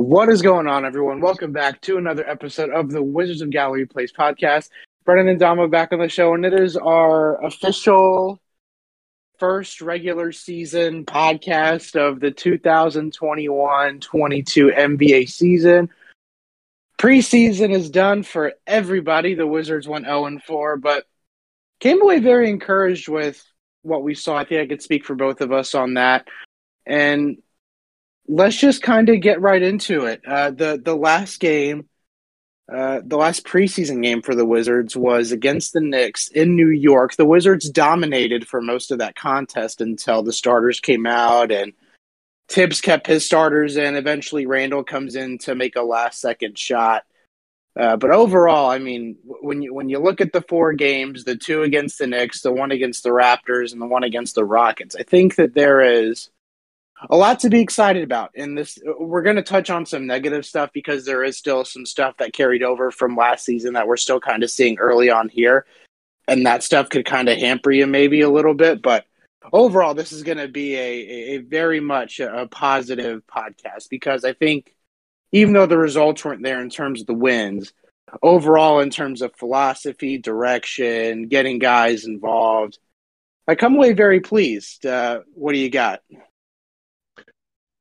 What is going on, everyone? Welcome back to another episode of the Wizards of Gallery Place podcast. Brennan and Dama back on the show, and it is our official first regular season podcast of the 2021 22 NBA season. Preseason is done for everybody. The Wizards went 0 4, but came away very encouraged with what we saw. I think I could speak for both of us on that. And let's just kind of get right into it. Uh, the the last game, uh, the last preseason game for the Wizards was against the Knicks in New York. The Wizards dominated for most of that contest until the starters came out and Thibs kept his starters in. Eventually, Randle comes in to make a last second shot. Uh, but overall, I mean, when you when you look at the four games, the two against the Knicks, the one against the Raptors, and the one against the Rockets, I think that there is a lot to be excited about in this we're going to touch on some negative stuff because there is still some stuff that carried over from last season that we're still kind of seeing early on here. And that stuff could kind of hamper you maybe a little bit but overall this is going to be a, a very much a, positive podcast because i think even though the results weren't there in terms of the wins overall in terms of philosophy direction getting guys involved i come away very pleased. Uh, what do you got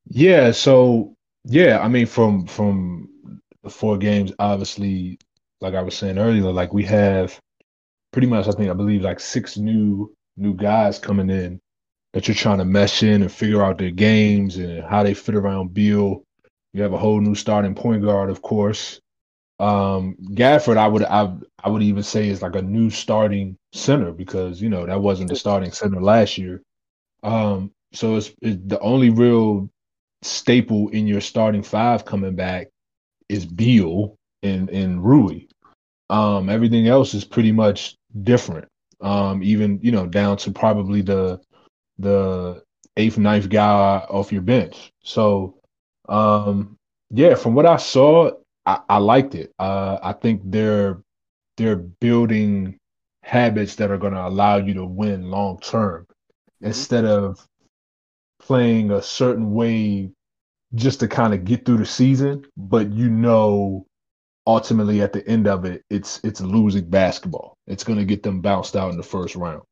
yeah, so yeah, I mean from from the four games, obviously, like I was saying earlier, like we have pretty much I think I believe like six new new guys coming in that you're trying to mesh in and figure out their games and how they fit around Beal. You have a whole new starting point guard, of course. Um, Gafford, I would I I would even say is like a new starting center because you know that wasn't the starting center last year. Um, so it's, it's the only real staple in your starting five coming back is Beal and and Rui. Um, everything else is pretty much different. Um, even you know down to probably the the eighth, ninth guy off your bench. So um, yeah, from what I saw, I, I liked it. Uh, I think they're they're building habits that are going to allow you to win long term mm-hmm. instead of playing a certain way just to kind of get through the season, but you know ultimately at the end of it it's it's losing basketball. It's going to get them bounced out in the first round.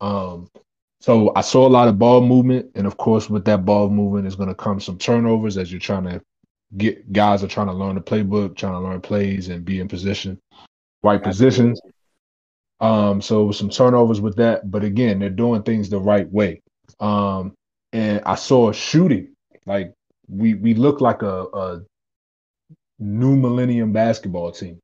Um so I saw a lot of ball movement and of course with that ball movement is going to come some turnovers as you're trying to get guys are trying to learn the playbook, trying to learn plays and be in position, right positions. Um, so some turnovers with that, but again, they're doing things the right way. Um, and I saw a shooting. Like we we look like a, a new millennium basketball team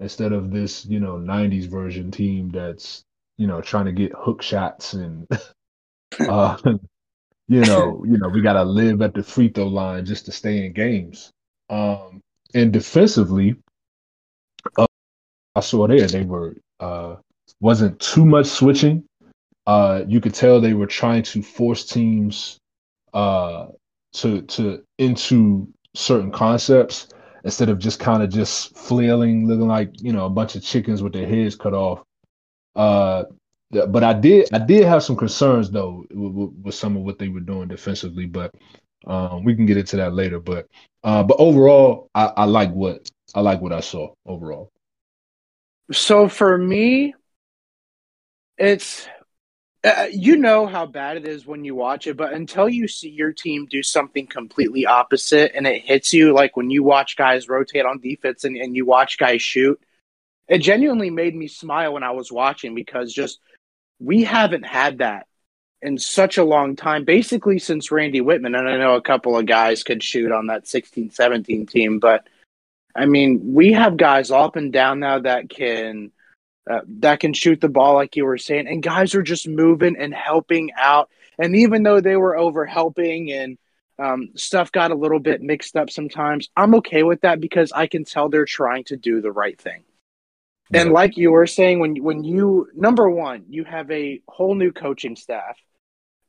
instead of this you know 90s version team that's you know trying to get hook shots and uh you know you know we got to live at the free throw line just to stay in games. Um and defensively uh, i saw there they were uh wasn't too much switching uh you could tell they were trying to force teams uh to to into certain concepts instead of just kind of just flailing, looking like you know a bunch of chickens with their heads cut off. Uh, but I did I did have some concerns though with, with some of what they were doing defensively, but um, we can get into that later. But uh, but overall, I, I like what I like what I saw overall. So for me, it's uh, you know how bad it is when you watch it, but until you see your team do something completely opposite and it hits you, like when you watch guys rotate on defense and, and you watch guys shoot, it genuinely made me smile when I was watching because just we haven't had that in such a long time, basically since Randy Wittman. And I know a couple of guys could shoot on that 16 17 team, but I mean, we have guys up and down now that can uh, that can shoot the ball, like you were saying. And guys are just moving and helping out. And even though they were over helping and um, stuff got a little bit mixed up sometimes, I'm okay with that because I can tell they're trying to do the right thing. Yeah. And like you were saying, when when you number one, you have a whole new coaching staff.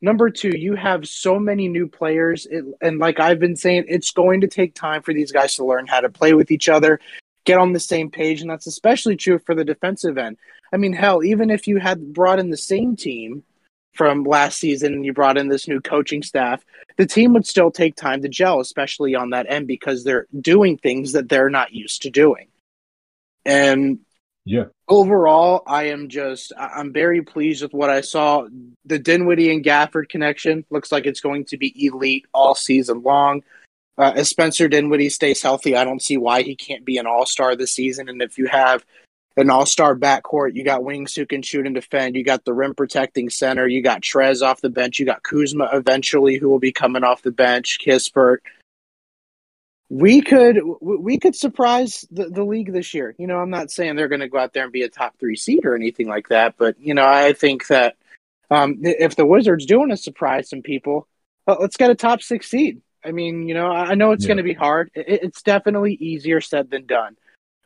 Number two, you have so many new players, it, and like I've been saying, it's going to take time for these guys to learn how to play with each other get on the same page, and that's especially true for the defensive end. I mean, hell, even if you had brought in the same team from last season and you brought in this new coaching staff, the team would still take time to gel, especially on that end because they're doing things that they're not used to doing. And yeah, overall, I am just I'm very pleased with what I saw. The Dinwiddie and Gafford connection looks like it's going to be elite all season long. Uh, as Spencer Dinwiddie stays healthy, I don't see why he can't be an all star this season. And if you have an all star backcourt. You got wings who can shoot and defend. You got the rim protecting center. You got Trez off the bench. You got Kuzma eventually, who will be coming off the bench. Kispert. We could we could surprise the, the league this year. You know, I'm not saying they're going to go out there and be a top three seed or anything like that, but you know, I think that um, if the Wizards do want to surprise some people, uh, let's get a top six seed. I mean, you know, I know it's yeah. going to be hard. It, it's definitely easier said than done.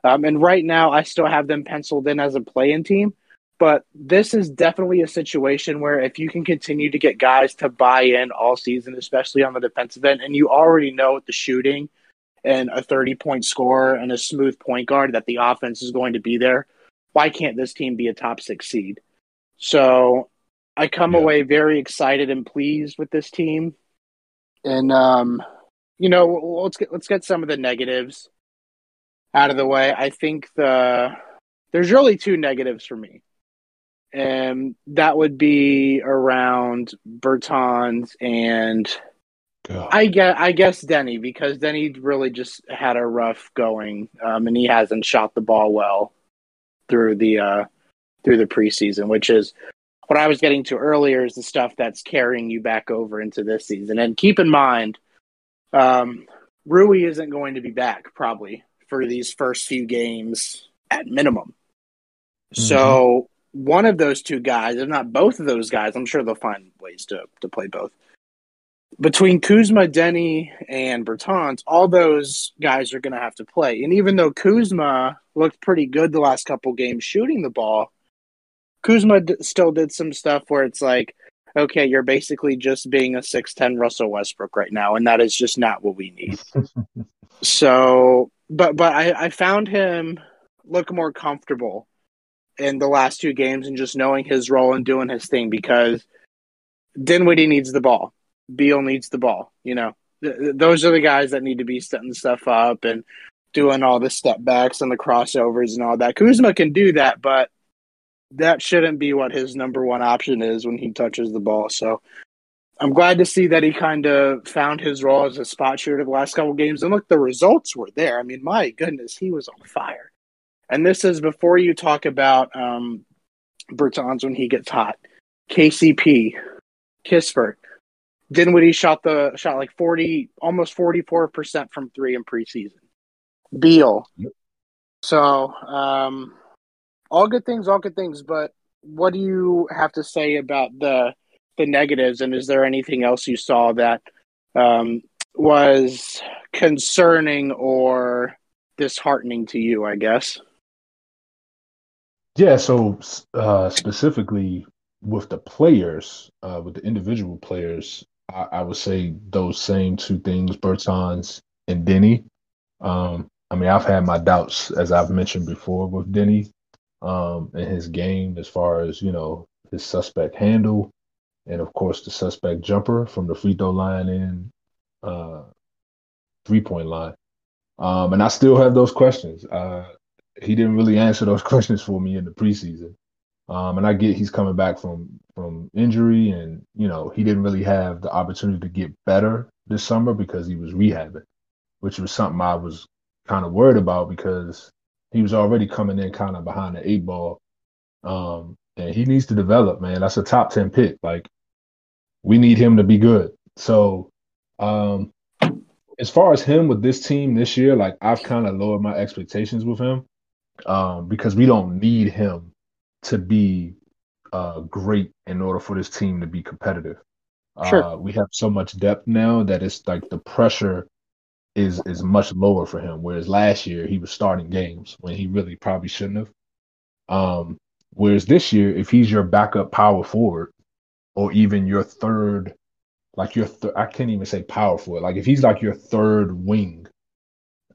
Um, and right now, I still have them penciled in as a play-in team. But this is definitely a situation where if you can continue to get guys to buy in all season, especially on the defensive end, and you already know with the shooting and a 30 point score and a smooth point guard that the offense is going to be there, why can't this team be a top six seed? So I come yeah. away very excited and pleased with this team. And um, you know, let's get let's get some of the negatives out of the way, I think the there's really two negatives for me. And that would be around Bertans and God. I guess I guess Deni because Deni really just had a rough going, um, and he hasn't shot the ball well through the uh, through the preseason, which is what I was getting to earlier is the stuff that's carrying you back over into this season. And keep in mind, um, Rui isn't going to be back probably for these first few games at minimum. Mm-hmm. So one of those two guys, if not both of those guys, I'm sure they'll find ways to to play both. Between Kuzma, Deni, and Bertans, all those guys are going to have to play. And even though Kuzma looked pretty good the last couple games shooting the ball, Kuzma d- still did some stuff where it's like, okay, you're basically just being a 6'10 Russell Westbrook right now, and that is just not what we need. so but but I, I found him look more comfortable in the last two games and just knowing his role and doing his thing because Dinwiddie needs the ball. Beal needs the ball. You know, th- those are the guys that need to be setting stuff up and doing all the step backs and the crossovers and all that. Kuzma can do that, but that shouldn't be what his number one option is when he touches the ball. So I'm glad to see that he kind of found his role as a spot shooter the last couple games. And look, the results were there. I mean, my goodness, he was on fire. And this is before you talk about um, Bertans when he gets hot. KCP, Kispert, Dinwiddie shot the shot like forty, almost forty four percent from three in preseason. Beal. So, um, all good things, all good things. But what do you have to say about the the negatives, and is there anything else you saw that um, was concerning or disheartening to you? I guess. Yeah. So uh, specifically with the players, uh, with the individual players, I, I, would say those same two things: Bertans and Deni. Um, I mean, I've had my doubts, as I've mentioned before, with Deni um, and his game as far as you know his suspect handle and of course the suspect jumper from the free throw line and uh, three point line. Um, and I still have those questions. Uh, he didn't really answer those questions for me in the preseason. Um, and I get he's coming back from from injury, and you know he didn't really have the opportunity to get better this summer because he was rehabbing, which was something I was kind of worried about because he was already coming in kind of behind the eight ball. Um, and he needs to develop, man. That's a top 10 pick. Like we need him to be good. So, um, as far as him with this team this year, like I've kind of lowered my expectations with him um, because we don't need him to be uh, great in order for this team to be competitive. Sure. Uh, we have so much depth now that it's like the pressure is is much lower for him. Whereas last year he was starting games when he really probably shouldn't have. Um, whereas this year, if he's your backup power forward, or even your third, like your th- I can't even say powerful. Like if he's like your third wing,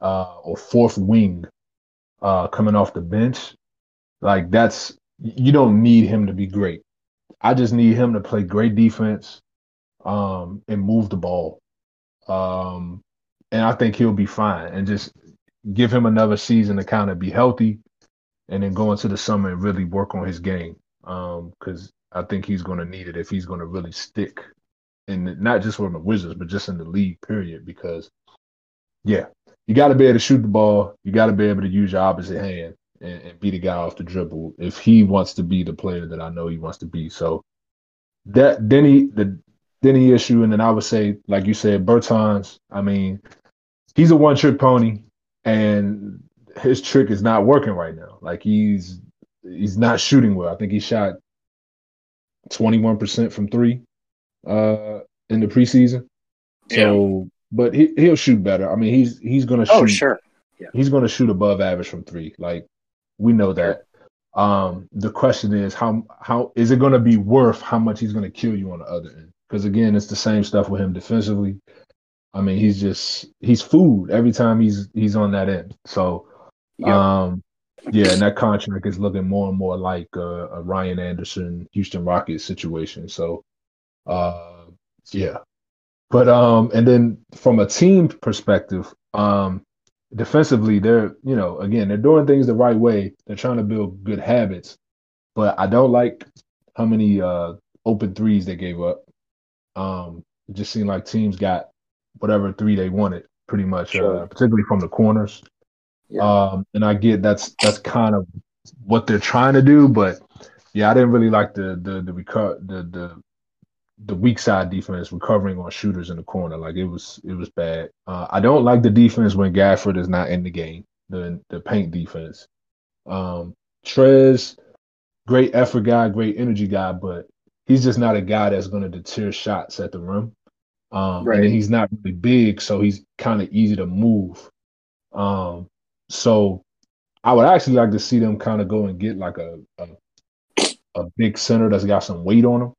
uh, or fourth wing, uh, coming off the bench, like that's you don't need him to be great. I just need him to play great defense um, and move the ball. Um, and I think he'll be fine. And just give him another season to kind of be healthy and then go into the summer and really work on his game. Because um, I think he's going to need it if he's going to really stick and not just from the Wizards, but just in the league, period. Because, yeah, you got to be able to shoot the ball. You got to be able to use your opposite hand and, and be the guy off the dribble if he wants to be the player that I know he wants to be. So that Deni the Deni issue, and then I would say, like you said, Bertans. I mean, he's a one trick pony, and his trick is not working right now. Like he's he's not shooting well. I think he shot twenty one percent from three uh in the preseason. So, yeah. but he he'll shoot better. I mean, he's he's gonna oh, shoot. Oh, sure. Yeah. He's gonna shoot above average from three. Like we know that. Um, the question is how how is it going to be worth how much he's going to kill you on the other end? Because again, it's the same stuff with him defensively. I mean, he's just he's food every time he's he's on that end. So, yeah. um, yeah, and that contract is looking more and more like a, a Ryan Anderson Houston Rockets situation. So, uh, yeah, but um, and then from a team perspective, um, defensively, they're you know again they're doing things the right way. They're trying to build good habits, but I don't like how many uh, open threes they gave up. Um, it just seemed like teams got whatever three they wanted, pretty much, uh, sure. uh, particularly from the corners. Yeah. Um, and I get that's that's kind of what they're trying to do, but yeah, I didn't really like the the the reco- the the the weak side defense recovering on shooters in the corner. Like it was it was bad. Uh, I don't like the defense when Gafford is not in the game. The the paint defense. Um, Trez, great effort guy, great energy guy, but he's just not a guy that's going to deter shots at the rim. Um, right. And he's not really big, so he's kind of easy to move. Um, so I would actually like to see them kind of go and get like a, a a big center that's got some weight on him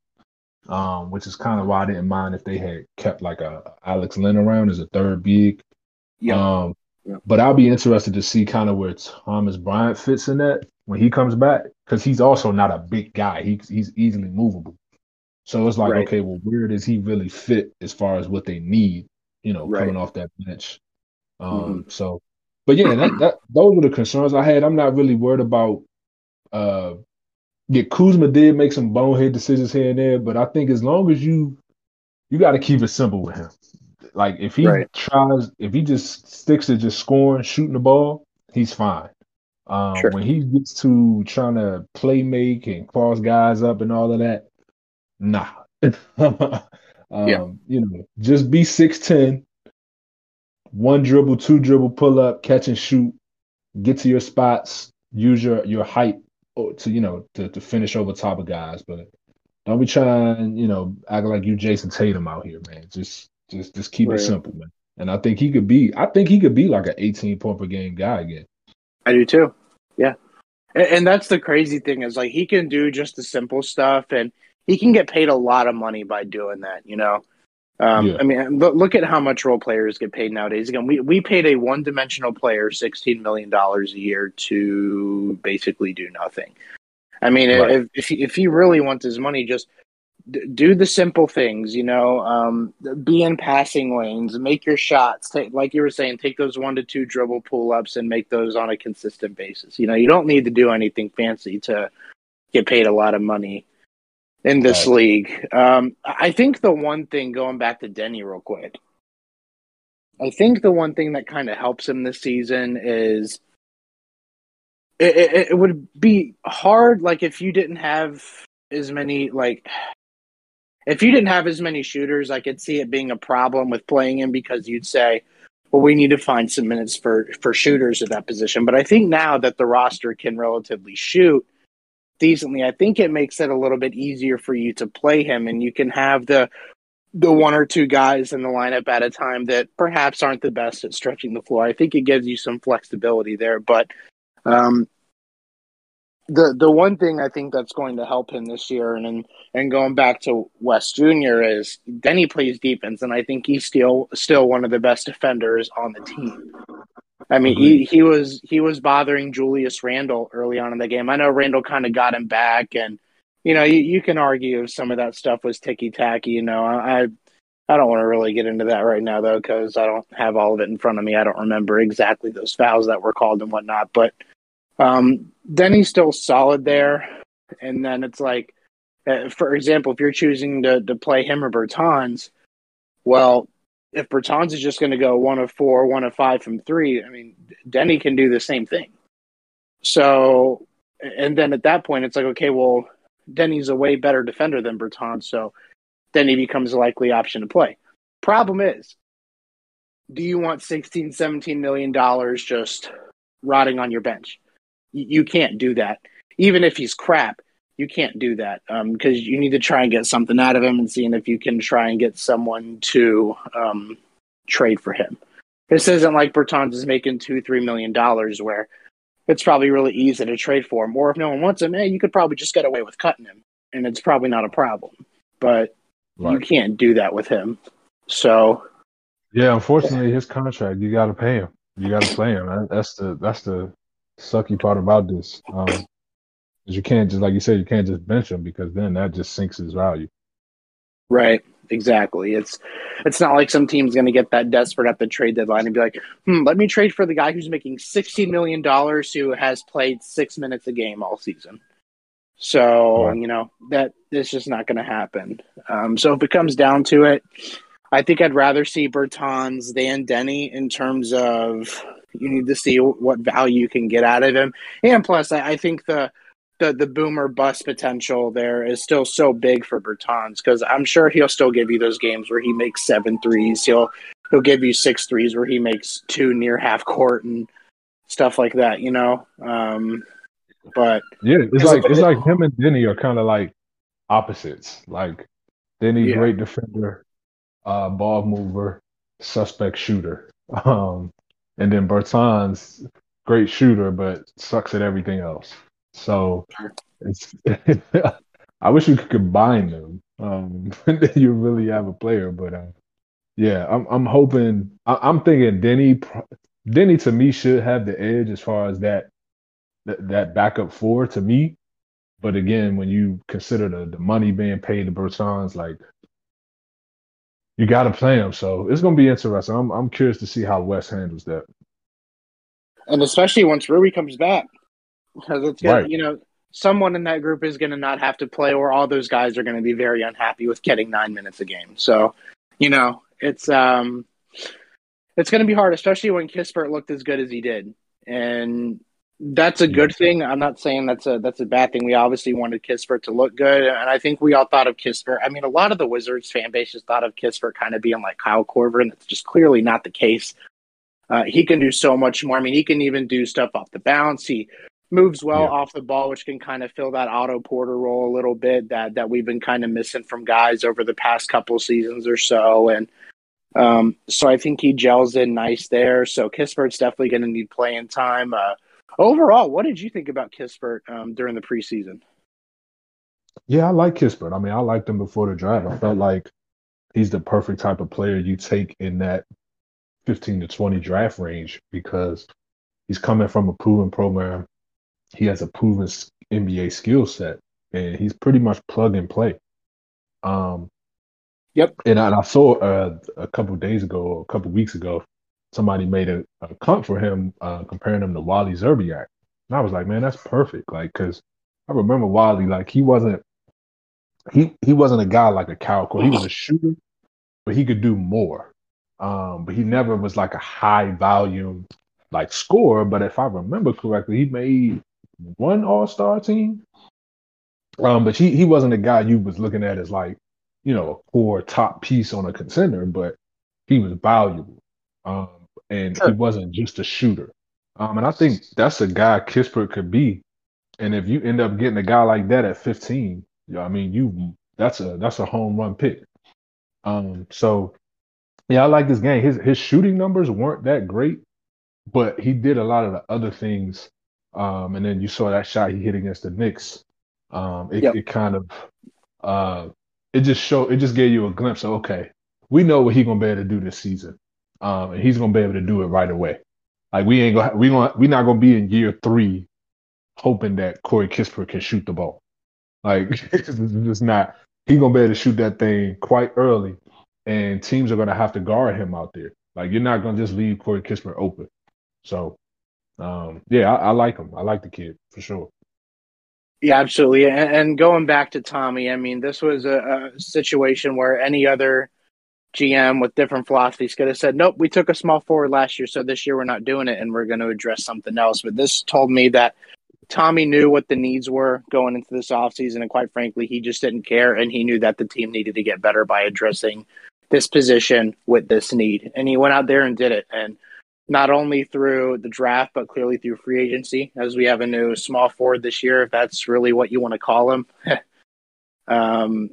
um, which is kind of why I didn't mind if they had kept like a Alex Len around as a third big. Yeah. Um, yeah. But I'll be interested to see kind of where Thomas Bryant fits in that when he comes back, because he's also not a big guy. He's he's easily movable. So it's like, right. okay, well, where does he really fit as far as what they need? You know, right. coming off that bench. Um, mm-hmm. so, but yeah, that, that those were the concerns I had. I'm not really worried about uh yeah, Kuzma did make some bonehead decisions here and there, but I think as long as you you got to keep it simple with him. Like if he right. tries, if he just sticks to just scoring, shooting the ball, he's fine. Um, sure. When he gets to trying to play make and cross guys up and all of that, nah. um, yeah. You know, just be 6'10, one dribble, two dribble, pull up, catch and shoot, get to your spots, use your your height to you know to, to finish over top of guys, but don't be trying you know act like you Jayson Tatum out here, man. Just just just keep right. it simple, man. And I think he could be. I think he could be like an 18 point per game guy again. I do too. Yeah, and, and that's the crazy thing is like he can do just the simple stuff, and he can get paid a lot of money by doing that. You know. Um, yeah. I mean, look, look, at how much role players get paid nowadays. Again, we, we paid a one dimensional player $16 million a year to basically do nothing. I mean, right. if, if, he, if he really wants his money, just do the simple things, you know, um, be in passing lanes, make your shots. Take, like you were saying, take those one to two dribble pull ups and make those on a consistent basis. You know, you don't need to do anything fancy to get paid a lot of money in this right. league. Um, I think the one thing, going back to Deni real quick, I think the one thing that kind of helps him this season is it, it, it, would be hard, like if you didn't have as many, like if you didn't have as many shooters, I could see it being a problem with playing him because you'd say, well, we need to find some minutes for for shooters at that position. But I think now that the roster can relatively shoot decently, I think it makes it a little bit easier for you to play him, and you can have the the one or two guys in the lineup at a time that perhaps aren't the best at stretching the floor. I think it gives you some flexibility there, but um, the the one thing I think that's going to help him this year, and and, and going back to Wes Junior, is Deni plays defense, and I think he's still still one of the best defenders on the team. I mean, he, he was he was bothering Julius Randle early on in the game. I know Randle kind of got him back, and you know, you, you can argue if some of that stuff was ticky tacky. You know, I I don't want to really get into that right now though, because I don't have all of it in front of me. I don't remember exactly those fouls that were called and whatnot. But um, Deni's still solid there, and then it's like, uh, for example, if you're choosing to to play him or Bertans, well, if Bertans is just going to go one of four, one of five from three, I mean, Deni can do the same thing. So, and then at that point, it's like, okay, well, Deni's a way better defender than Bertans, so Deni becomes a likely option to play. Problem is, do you want 16, 17 million dollars just rotting on your bench? You can't do that. Even if he's crap, you can't do that because um, you need to try and get something out of him and seeing if you can try and get someone to um, trade for him. This isn't like Bertans is making two, three million dollars where it's probably really easy to trade for him. Or if no one wants him, hey, you could probably just get away with cutting him, and it's probably not a problem. But right. you can't do that with him. So, yeah, unfortunately, his contract you got to pay him. You got to play him. That's the that's the sucky part about this. Um, you can't just like you said, you can't just bench him because then that just sinks his value. Right. Exactly. It's it's not like some team's going to get that desperate at the trade deadline and be like, "Hmm, let me trade for the guy who's making sixteen million dollars who has played six minutes a game all season." So right. you know that it's just not going to happen. Um, so if it comes down to it, I think I'd rather see Bertans than Deni in terms of you need to see what value you can get out of him, and plus I, I think the the the boomer bust potential there is still so big for Bertans because I'm sure he'll still give you those games where he makes seven threes. He'll he'll give you six threes where he makes two near half court and stuff like that. You know, um, but yeah, it's like it's like him and Deni are kind of like opposites. Like Deni, yeah. great defender, uh, ball mover, suspect shooter, um, and then Bertans, great shooter but sucks at everything else. So it's I wish you could combine them. Um, you really have a player. But uh, yeah, I'm I'm hoping. I, am thinking Denny Deni to me should have the edge as far as that that, that backup four to me. But again, when you consider the, the money being paid to Bertans, like you got to play him. So it's going to be interesting. I'm I'm curious to see how Wes handles that. And especially once Rui comes back because it's gonna, right. you know someone in that group is going to not have to play, or all those guys are going to be very unhappy with getting nine minutes a game. So, you know, it's um, it's going to be hard, especially when Kispert looked as good as he did, and that's a good thing. I'm not saying that's a that's a bad thing. We obviously wanted Kispert to look good, and I think we all thought of Kispert. I mean, a lot of the Wizards fan base just thought of Kispert kind of being like Kyle Korver, and that's just clearly not the case. Uh, he can do so much more. I mean, he can even do stuff off the bounce. He moves well yeah. off the ball, which can kind of fill that Otto Porter role a little bit that that we've been kind of missing from guys over the past couple seasons or so. And um, so I think he gels in nice there. So Kispert's definitely going to need playing time. Uh, overall, what did you think about Kispert um, during the preseason? Yeah, I like Kispert. I mean, I liked him before the draft. I felt like he's the perfect type of player you take in that 15 to 20 draft range because he's coming from a proven program he has a proven NBA skill set, and he's pretty much plug and play. Um, yep. And I, and I saw uh, a couple days ago, a couple weeks ago, somebody made a, a comp for him, uh, comparing him to Wally Szczerbiak, and I was like, man, that's perfect. Like, because I remember Wally, like he wasn't he he wasn't a guy like a Kyle He was a shooter, but he could do more. Um, but he never was like a high volume like scorer. But if I remember correctly, he made one All Star team. Um, but he he wasn't a guy you was looking at as like, you know, a core top piece on a contender, but he was valuable. Um, and sure. he wasn't just a shooter. Um, and I think that's a guy Kispert could be. And if you end up getting a guy like that at 15, yeah, I mean, you that's a that's a home run pick. Um, so yeah, I like this game. His his shooting numbers weren't that great, but he did a lot of the other things um, and then you saw that shot he hit against the Knicks. Um, it, yep. it kind of uh, it just showed it just gave you a glimpse of okay, we know what he's gonna be able to do this season, um, and he's gonna be able to do it right away. Like we ain't gonna we gonna we not gonna be in year three hoping that Corey Kispert can shoot the ball. Like it's just not. He's gonna be able to shoot that thing quite early, and teams are gonna have to guard him out there. Like you're not gonna just leave Corey Kispert open. So, um, yeah, I, I like him. I like the kid for sure. Yeah, absolutely. And, and, going back to Tommy, I mean, this was a, a, situation where any other GM with different philosophies could have said, nope, we took a small forward last year, so this year we're not doing it and we're going to address something else. But this told me that Tommy knew what the needs were going into this offseason, and quite frankly, he just didn't care. And he knew that the team needed to get better by addressing this position with this need. And he went out there and did it. And not only through the draft, but clearly through free agency, as we have a new small forward this year, if that's really what you want to call him. um,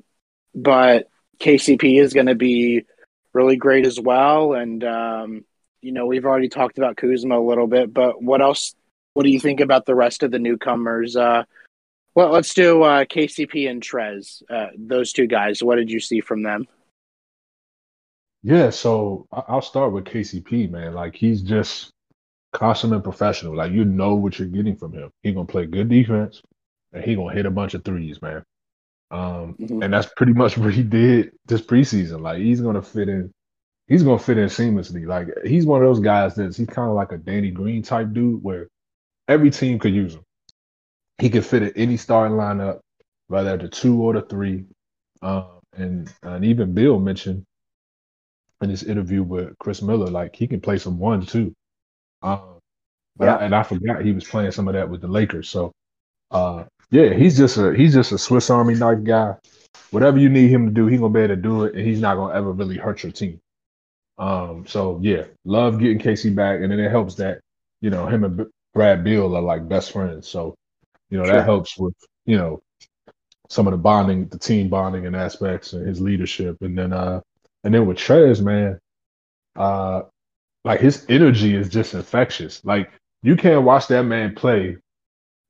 but KCP is going to be really great as well. And, um, you know, we've already talked about Kuzma a little bit, but what else? What do you think about the rest of the newcomers? Uh, well, let's do uh, KCP and Trez, uh, those two guys. What did you see from them? Yeah, so I'll start with KCP, man. Like he's just consummate professional. Like you know what you're getting from him. He gonna play good defense, and he gonna hit a bunch of threes, man. Um, mm-hmm. and that's pretty much what he did this preseason. Like he's gonna fit in. He's gonna fit in seamlessly. Like he's one of those guys that's he's kind of like a Danny Green type dude, where every team could use him. He could fit in any starting lineup, whether the two or the three. Um, and and even Beal mentioned in this interview with Chris Miller, like he can play some one too. Um, but yeah. I, and I forgot he was playing some of that with the Lakers. So, uh, yeah, he's just a he's just a Swiss Army knife guy. Whatever you need him to do, he's gonna be able to do it, and he's not gonna ever really hurt your team. Um, so yeah, love getting Casey back, and then it helps that you know him and Brad Beal are like best friends. So, you know sure. that helps with you know some of the bonding, the team bonding and aspects, and his leadership, and then uh and then with Trez, man, uh, like his energy is just infectious. Like you can't watch that man play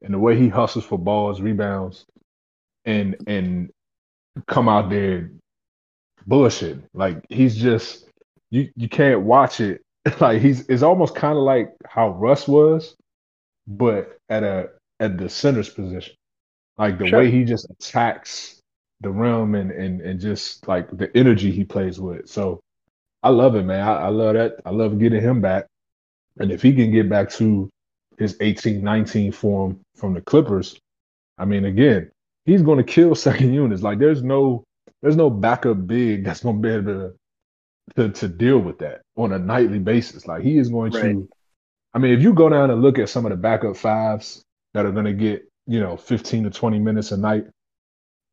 and the way he hustles for balls, rebounds, and and come out there bullshit. Like he's just you you can't watch it. Like he's it's almost kind of like how Russ was, but at a at the center's position. Like the sure. way he just attacks the rim and and and just like the energy he plays with. So I love it, man. I, I love that. I love getting him back. And if he can get back to his 18, 19 form from the Clippers, I mean, again, he's going to kill second units. Like there's no there's no backup big that's going to be able to, to to deal with that on a nightly basis. Like he is going right. to. I mean, if you go down and look at some of the backup fives that are going to get you know 15 to 20 minutes a night,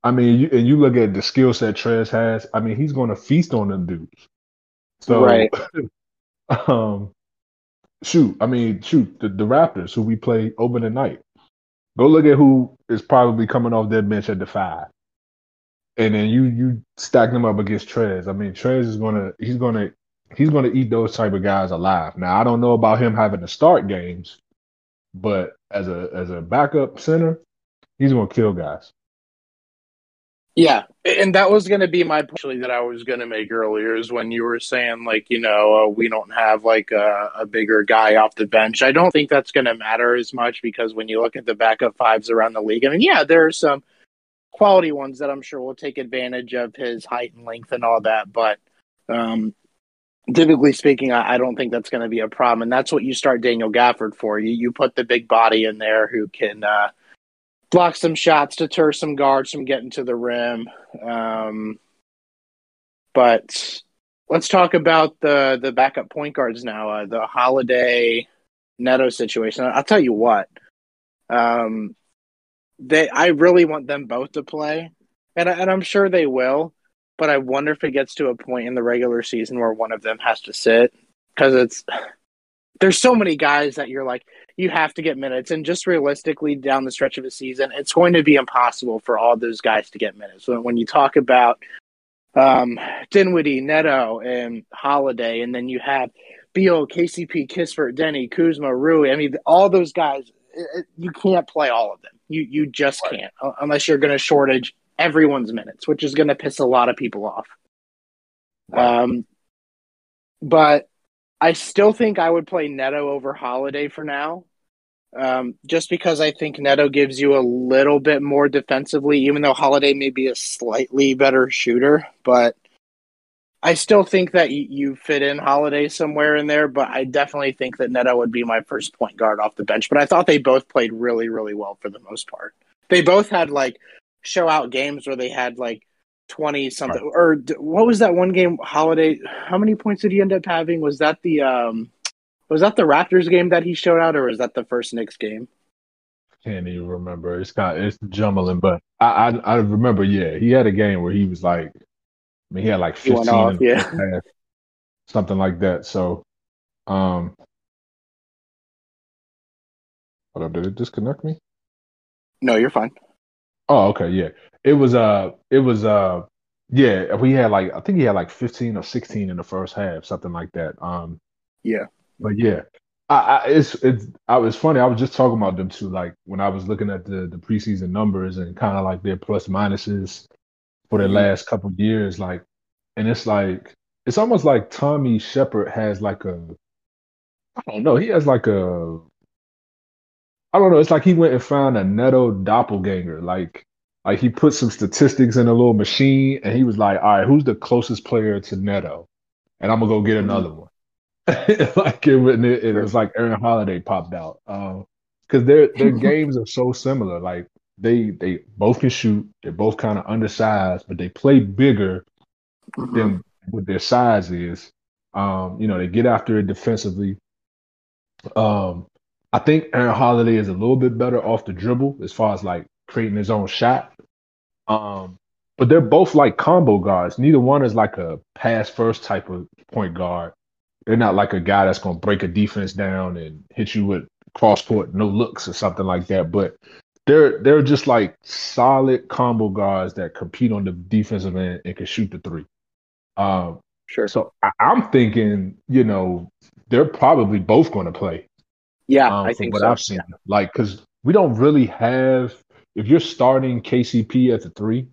I mean, you, and you look at the skill set Trez has. I mean, he's going to feast on them dudes. So, right. um, shoot, I mean, shoot, the, the Raptors who we play open at night. Go look at who is probably coming off their bench at the five, and then you you stack them up against Trez. I mean, Trez is gonna he's gonna he's gonna eat those type of guys alive. Now, I don't know about him having to start games, but as a as a backup center, he's gonna kill guys. Yeah, and that was going to be my point that I was going to make earlier is when you were saying like you know uh, we don't have like a, a, bigger guy off the bench. I don't think that's going to matter as much because when you look at the backup fives around the league, I mean, yeah, there are some quality ones that I'm sure will take advantage of his height and length and all that, but um, typically speaking, I, I don't think that's going to be a problem, and that's what you start Daniel Gafford for. You you put the big body in there who can. Uh, block some shots, to deter some guards from getting to the rim. Um, but let's talk about the the backup point guards now. Uh, the Holiday Neto situation. I'll tell you what. Um, they I really want them both to play, and and I'm sure they will. But I wonder if it gets to a point in the regular season where one of them has to sit because it's there's so many guys that you're like you have to get minutes. And just realistically, down the stretch of a season, it's going to be impossible for all those guys to get minutes. So when you talk about um, Dinwiddie, Neto, and Holiday, and then you have Beal, KCP, Kispert, Deni, Kuzma, Rui. I mean, all those guys, you can't play all of them. You you just can't unless you're going to shortage everyone's minutes, which is going to piss a lot of people off. Um, but I still think I would play Neto over Holiday for now Um, just because I think Neto gives you a little bit more defensively, even though Holiday may be a slightly better shooter, but I still think that you, you fit in Holiday somewhere in there. But I definitely think that Neto would be my first point guard off the bench. But I thought they both played really, really well for the most part. They both had like show out games where they had like 20 something or what was that one game holiday how many points did he end up having was that the um was that the raptors game that he showed out or was that the first Knicks game can't even remember it's kind of, it's jumbling but I, I, I remember yeah he had a game where he was like I mean he had like 15 off, yeah. something like that so um hold up did it disconnect me no you're fine Oh, okay, yeah. It was uh it was uh yeah, we had like I think he had like 15 or 16 in the first half, something like that. Um yeah. But yeah. I, I it's it's I was funny. I was just talking about them too, like when I was looking at the the preseason numbers and kind of like their plus minuses for the mm-hmm. last couple years, like and it's like it's almost like Tommy Sheppard has like a I don't know, he has like a I don't know. It's like he went and found a Neto doppelganger. Like, like he put some statistics in a little machine, and he was like, "All right, who's the closest player to Neto?" And I'm gonna go get mm-hmm. another one. like it, it, it, was like Aaron Holiday popped out because um, their their games are so similar. Like they they both can shoot. They're both kind of undersized, but they play bigger mm-hmm. than what their size is. Um, you know, they get after it defensively. Um, I think Aaron Holiday is a little bit better off the dribble as far as like creating his own shot. Um, but they're both like combo guards. Neither one is like a pass first type of point guard. They're not like a guy that's going to break a defense down and hit you with cross court no looks or something like that. But they're they're just like solid combo guards that compete on the defensive end and can shoot the three. Um, sure. So I, I'm thinking, you know, they're probably both going to play yeah, um, I think what so. I've seen. Yeah. Like, because we don't really have. If you're starting KCP at the three,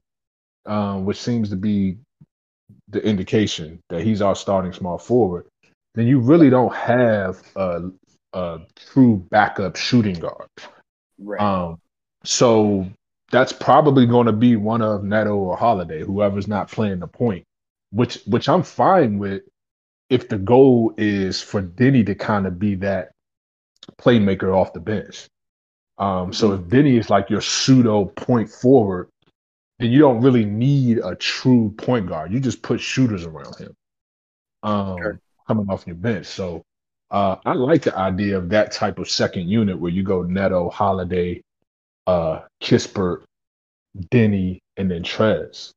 um, which seems to be the indication that he's our starting small forward, then you really don't have a, a true backup shooting guard. Right. Um, so that's probably going to be one of Neto or Holiday, whoever's not playing the point, which which I'm fine with if the goal is for Deni to kind of be that playmaker off the bench. Um, so if Deni is like your pseudo point forward, then you don't really need a true point guard. You just put shooters around him um, sure. Coming off your bench. So uh, I like the idea of that type of second unit where you go Neto, Holiday, uh, Kispert, Deni, and then Trez.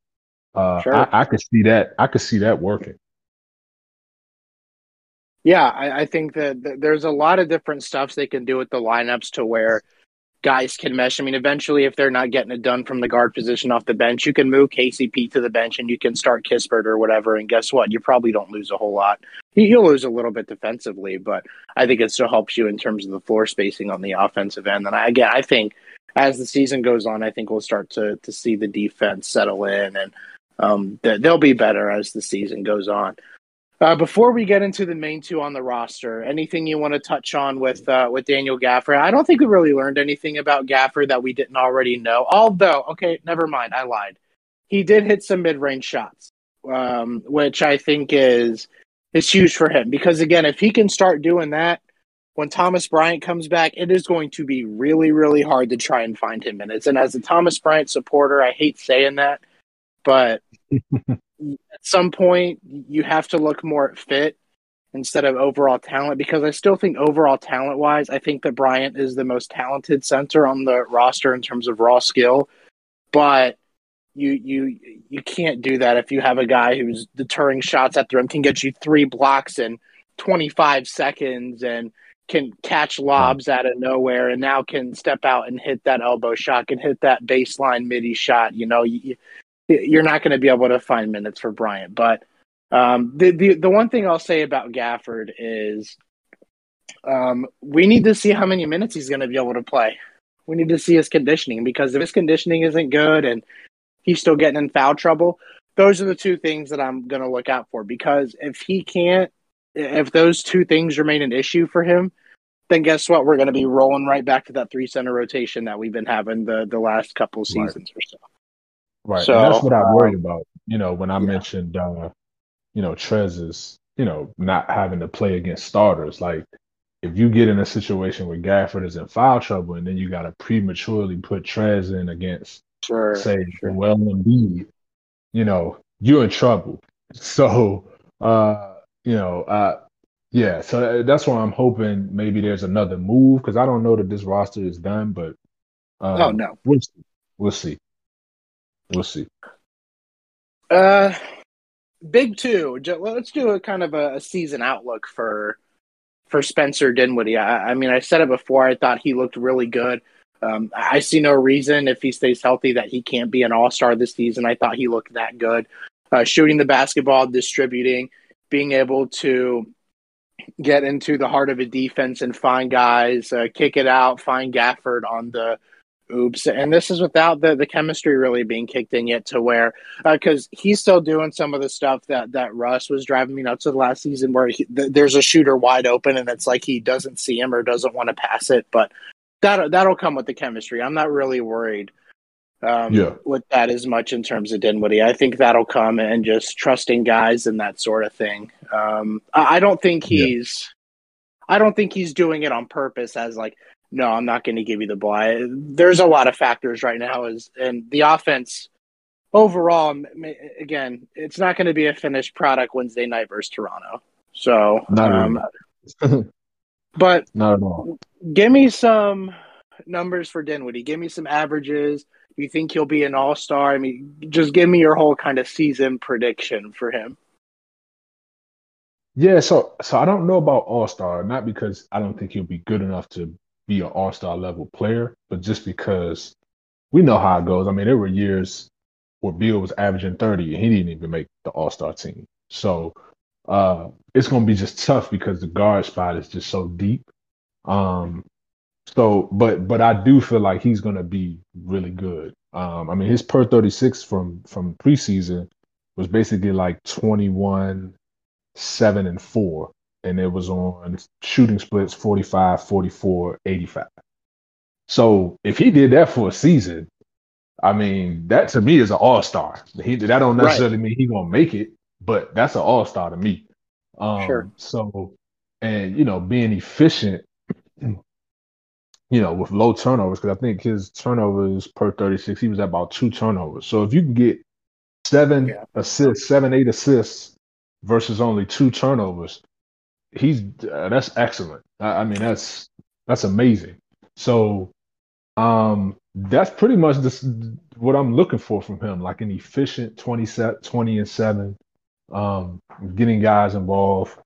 Uh, sure. I, I could see that. I could see that working. Yeah, I, I think that, that, there's a lot of different stuffs they can do with the lineups to where guys can mesh. I mean, eventually, if they're not getting it done from the guard position off the bench, you can move KCP to the bench and you can start Kispert or whatever. And guess what? You probably don't lose a whole lot. You'll lose a little bit defensively, but I think it still helps you in terms of the floor spacing on the offensive end. And I, again, I think as the season goes on, I think we'll start to to see the defense settle in and um, they'll be better as the season goes on. Uh, before we get into the main two on the roster, anything you want to touch on with uh, with Daniel Gafford? I don't think we really learned anything about Gafford that we didn't already know. Although, okay, never mind, I lied. He did hit some mid range shots, um, which I think is is huge for him because again, if he can start doing that when Thomas Bryant comes back, it is going to be really really hard to try and find him minutes. And as a Thomas Bryant supporter, I hate saying that, but at some point you have to look more at fit instead of overall talent because I still think overall talent wise, I think that Bryant is the most talented center on the roster in terms of raw skill. But you you you can't do that if you have a guy who's deterring shots at the rim can get you three blocks in 25 seconds and can catch lobs out of nowhere and now can step out and hit that elbow shot can hit that baseline midi shot you know you, you're not going to be able to find minutes for Bryant. But um, the, the the one thing I'll say about Gafford is um, we need to see how many minutes he's going to be able to play. We need to see his conditioning because if his conditioning isn't good and he's still getting in foul trouble, those are the two things that I'm going to look out for. Because if he can't, if those two things remain an issue for him, then guess what? We're going to be rolling right back to that three center rotation that we've been having the the last couple seasons right. or so. Right. So, and that's what I worry um, about. You know, when I yeah. mentioned, uh, you know, Trez is, you know, not having to play against starters. Like, if you get in a situation where Gafford is in foul trouble and then you got to prematurely put Trez in against, sure, say, sure. Well Embiid, you know, you're in trouble. So, uh, you know, uh, yeah, so uh, that's why I'm hoping maybe there's another move because I don't know that this roster is done, but um, oh no, we'll see. We'll see. We'll see. Uh, big two. Let's do a kind of a, season outlook for for Spencer Dinwiddie. I, I, mean, I said it before. I thought he looked really good. Um, I see no reason if he stays healthy that he can't be an All Star this season. I thought he looked that good, uh, shooting the basketball, distributing, being able to get into the heart of a defense and find guys, uh, kick it out, find Gafford on the oops. And this is without the, the chemistry really being kicked in yet to where, because uh, he's still doing some of the stuff that, that Russ was driving me nuts with last season where he, th- there's a shooter wide open and it's like he doesn't see him or doesn't want to pass it. But that, that'll come with the chemistry. I'm not really worried um, yeah. with that as much in terms of Dinwiddie. I think that'll come and just trusting guys and that sort of thing. Um, I don't think he's, yeah. I don't think he's doing it on purpose as like, no, I'm not going to give you the ball. I, there's a lot of factors right now, is and the offense overall. Again, it's not going to be a finished product Wednesday night versus Toronto. So, um, but not at all. Give me some numbers for Dinwiddie. Give me some averages you think he'll be an all star? I mean, just give me your whole kind of season prediction for him. Yeah, so so I don't know about all star, not because I don't think he'll be good enough to be an all star level player, but just because we know how it goes. I mean, there were years where Beal was averaging 30 and he didn't even make the all star team. So uh, it's going to be just tough because the guard spot is just so deep. Um, so, but but I do feel like he's going to be really good. Um, I mean, his per 36 from from preseason was basically like 21, 7 and 4 and it was on shooting splits 45, 44, 85. So, if he did that for a season, I mean, that to me is an all-star. He that don't necessarily right. mean he going to make it, but that's an all-star to me. Um, sure. So, and you know, being efficient you know, with low turnovers, because I think his turnovers per 36, he was at about two turnovers. So if you can get seven yeah. assists, seven, eight assists versus only two turnovers, he's uh, that's excellent. I, I, mean, that's that's amazing. So um that's pretty much this what I'm looking for from him, like an efficient 20 set 20 and 7, um, getting guys involved,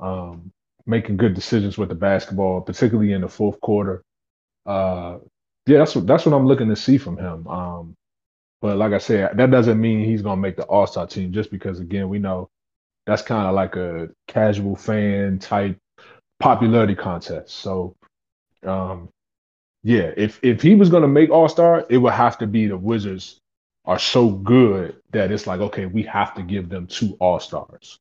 um, making good decisions with the basketball, particularly in the fourth quarter uh, yeah, that's what that's what I'm looking to see from him. Um, but like I said, that doesn't mean he's gonna make the All Star team just because again we know that's kind of like a casual fan type popularity contest. So, um, yeah, if if he was gonna make All Star, it would have to be the Wizards are so good that it's like okay, we have to give them two All Stars.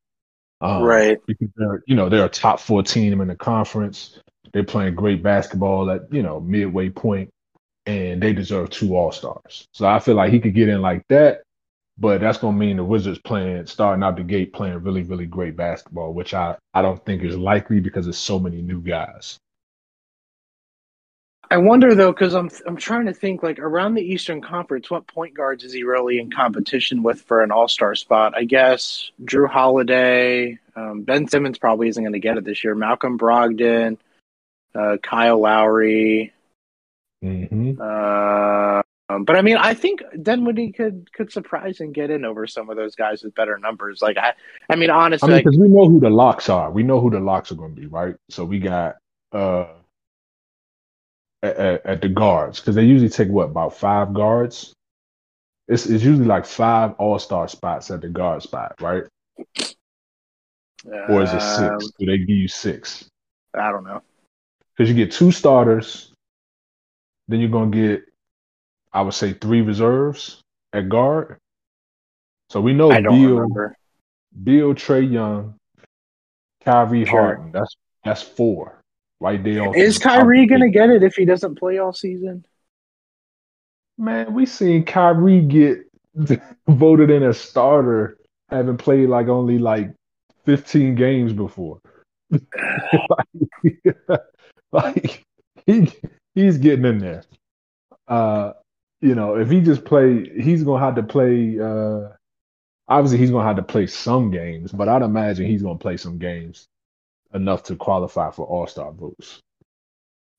Um, right. Because they're, you know, they're a top four team in the conference. They're playing great basketball at you know midway point, and they deserve two All Stars. So I feel like he could get in like that, but that's gonna mean the Wizards playing starting out the gate playing really really great basketball, which I I don't think is likely because there's so many new guys. I wonder though, because I'm I'm trying to think like around the Eastern Conference, what point guards is he really in competition with for an All Star spot? I guess Jrue Holiday, um, Ben Simmons probably isn't going to get it this year. Malcolm Brogdon, uh, Kyle Lowry. Mm-hmm. Uh, um, but I mean, I think Dinwiddie could could surprise and get in over some of those guys with better numbers. Like I, I mean, honestly, because I mean, like, we know who the locks are. We know who the locks are going to be, right? So we got uh at, at the guards because they usually take what about five guards. It's it's usually like five All Star spots at the guard spot, right? or is it six? Um, Do they give you six? I don't know because you get two starters, then you're gonna get, I would say, three reserves at guard. So we know Bill, Beal, Trae Young, Kyrie sure. Harden. That's that's four. right there. Is Kyrie going to get it if he doesn't play all season? Man, we seen Kyrie get voted in a starter, having played like only like 15 games before. like, like he he's getting in there. Uh, you know, if he just play, he's gonna have to play. Uh, obviously, he's gonna have to play some games, but I'd imagine he's gonna play some games enough to qualify for All Star votes.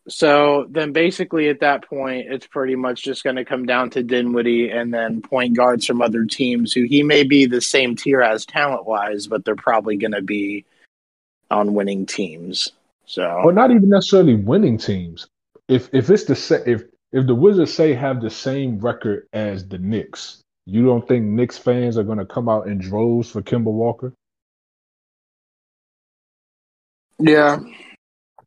So then, basically, at that point, it's pretty much just going to come down to Dinwiddie and then point guards from other teams who he may be the same tier as talent wise, but they're probably going to be on winning teams. So, or not even necessarily winning teams. If if it's the same, if if the Wizards say have the same record as the Knicks, you don't think Knicks fans are going to come out in droves for Kemba Walker? Yeah.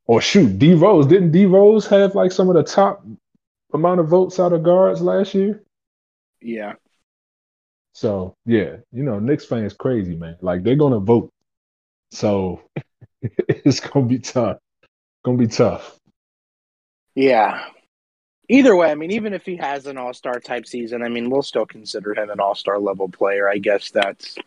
Or shoot, D Rose didn't D Rose have like some of the top amount of votes out of guards last year? Yeah. So yeah, you know, Knicks fans crazy, man. Like they're gonna vote. So it's gonna be tough. Gonna be tough. Yeah. Either way, I mean, even if he has an all star type season, I mean, we'll still consider him an all star level player. I guess that's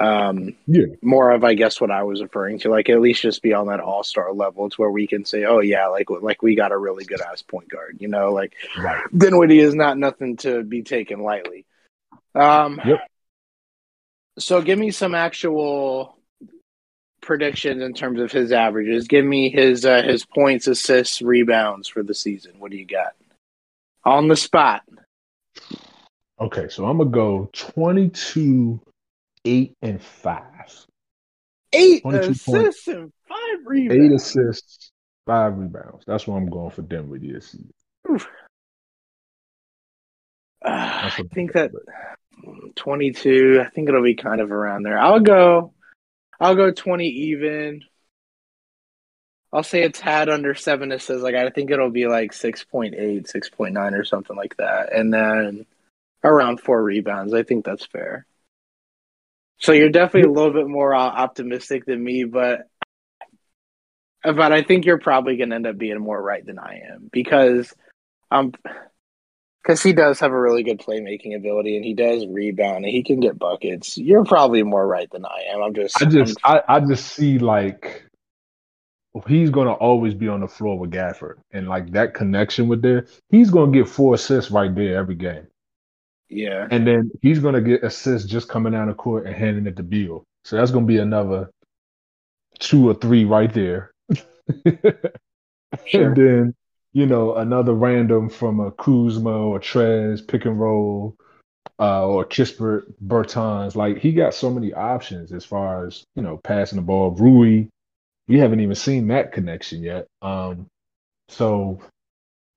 um yeah. more of i guess what i was referring to. Like at least just be on that all-star level. It's where we can say oh yeah like like we got a really good ass point guard you know? Like right. dinwiddie is not nothing to be taken lightly. Um yep. so give me some actual predictions in terms of his averages. Give me his uh, his points assists rebounds for the season. What do you got on the spot okay so i'm gonna go 22 eight and five. Eight assists points, and five rebounds. Eight assists, five rebounds. That's what I'm going for Denver this season. Uh, I think that 22. I think it'll be kind of around there. I'll go. I'll go 20 even. I'll say a tad under seven assists. Like I think it'll be like 6.8, 6.9 or something like that. And then around four rebounds. I think that's fair. So you're definitely a little bit more uh, optimistic than me, but but I think you're probably going to end up being more right than I am because um because he does have a really good playmaking ability and he does rebound and he can get buckets. You're probably more right than I am. I'm just I just I, I just see like he's gonna always be on the floor with Gafford and like that connection with there, he's gonna get four assists right there every game. Yeah. And then he's going to get assists just coming down the court and handing it to Beal. So that's going to be another two or three right there. sure. And then, you know, another random from a Kuzma or Trez pick and roll uh, or Kispert Bertans. Like he got so many options as far as, you know, passing the ball. Rui, we haven't even seen that connection yet. Um, so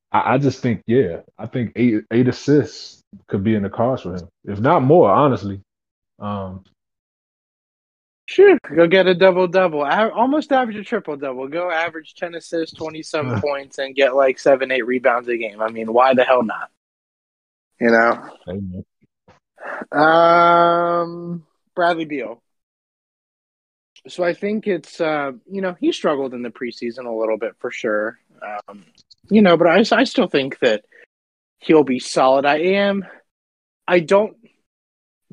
I, I just think, yeah, I think eight eight assists could be in the cards for him, if not more, honestly. Um, Sure, go get a double double. almost average a triple double. Go average ten assists, twenty seven points, and get like seven, eight rebounds a game. I mean, why the hell not? You know. Amen. Um, Bradley Beal. So I think it's uh, you know he struggled in the preseason a little bit for sure. Um, you know, but I I still think that he'll be solid. I am. I don't.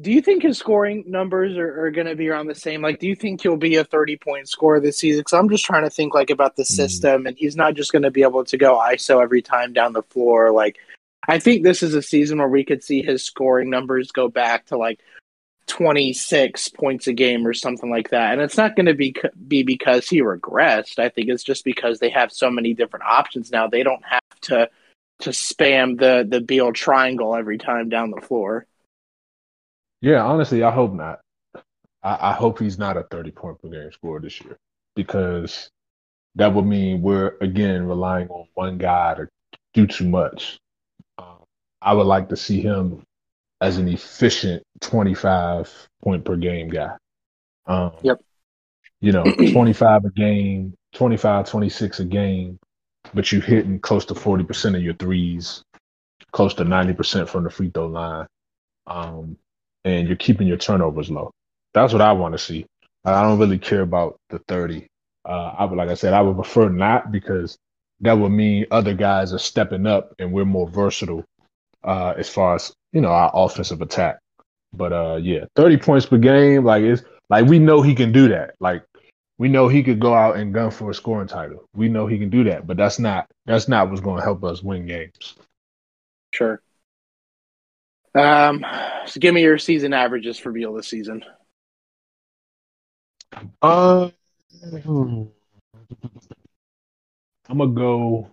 Do you think his scoring numbers are, are going to be around the same? Like, do you think he'll be a 30 point scorer this season? Because I'm just trying to think like about the mm. system, and he's not just going to be able to go ISO every time down the floor. Like, I think this is a season where we could see his scoring numbers go back to like 26 points a game or something like that. And it's not going to be be because he regressed. I think it's just because they have so many different options now. They don't have to to spam the the Beal triangle every time down the floor. Yeah, honestly, I hope not. I, I hope he's not a 30 point per game scorer this year because that would mean we're again relying on one guy to do too much. Um, I would like to see him as an efficient 25 point per game guy. Um, yep. You know, 25 a game, 25, 26 a game, but you're hitting close to 40% of your threes, close to 90% from the free throw line. Um, and you're keeping your turnovers low. That's what I want to see. I don't really care about the 30. Uh, I would, like I said, I would prefer not because that would mean other guys are stepping up and we're more versatile uh, as far as you know our offensive attack. But uh, yeah, thirty points per game, like it's like we know he can do that. Like we know he could go out and gun for a scoring title. We know he can do that, but that's not that's not what's going to help us win games. Sure. Um, so give me your season averages for Beal this season. Uh, I'm gonna go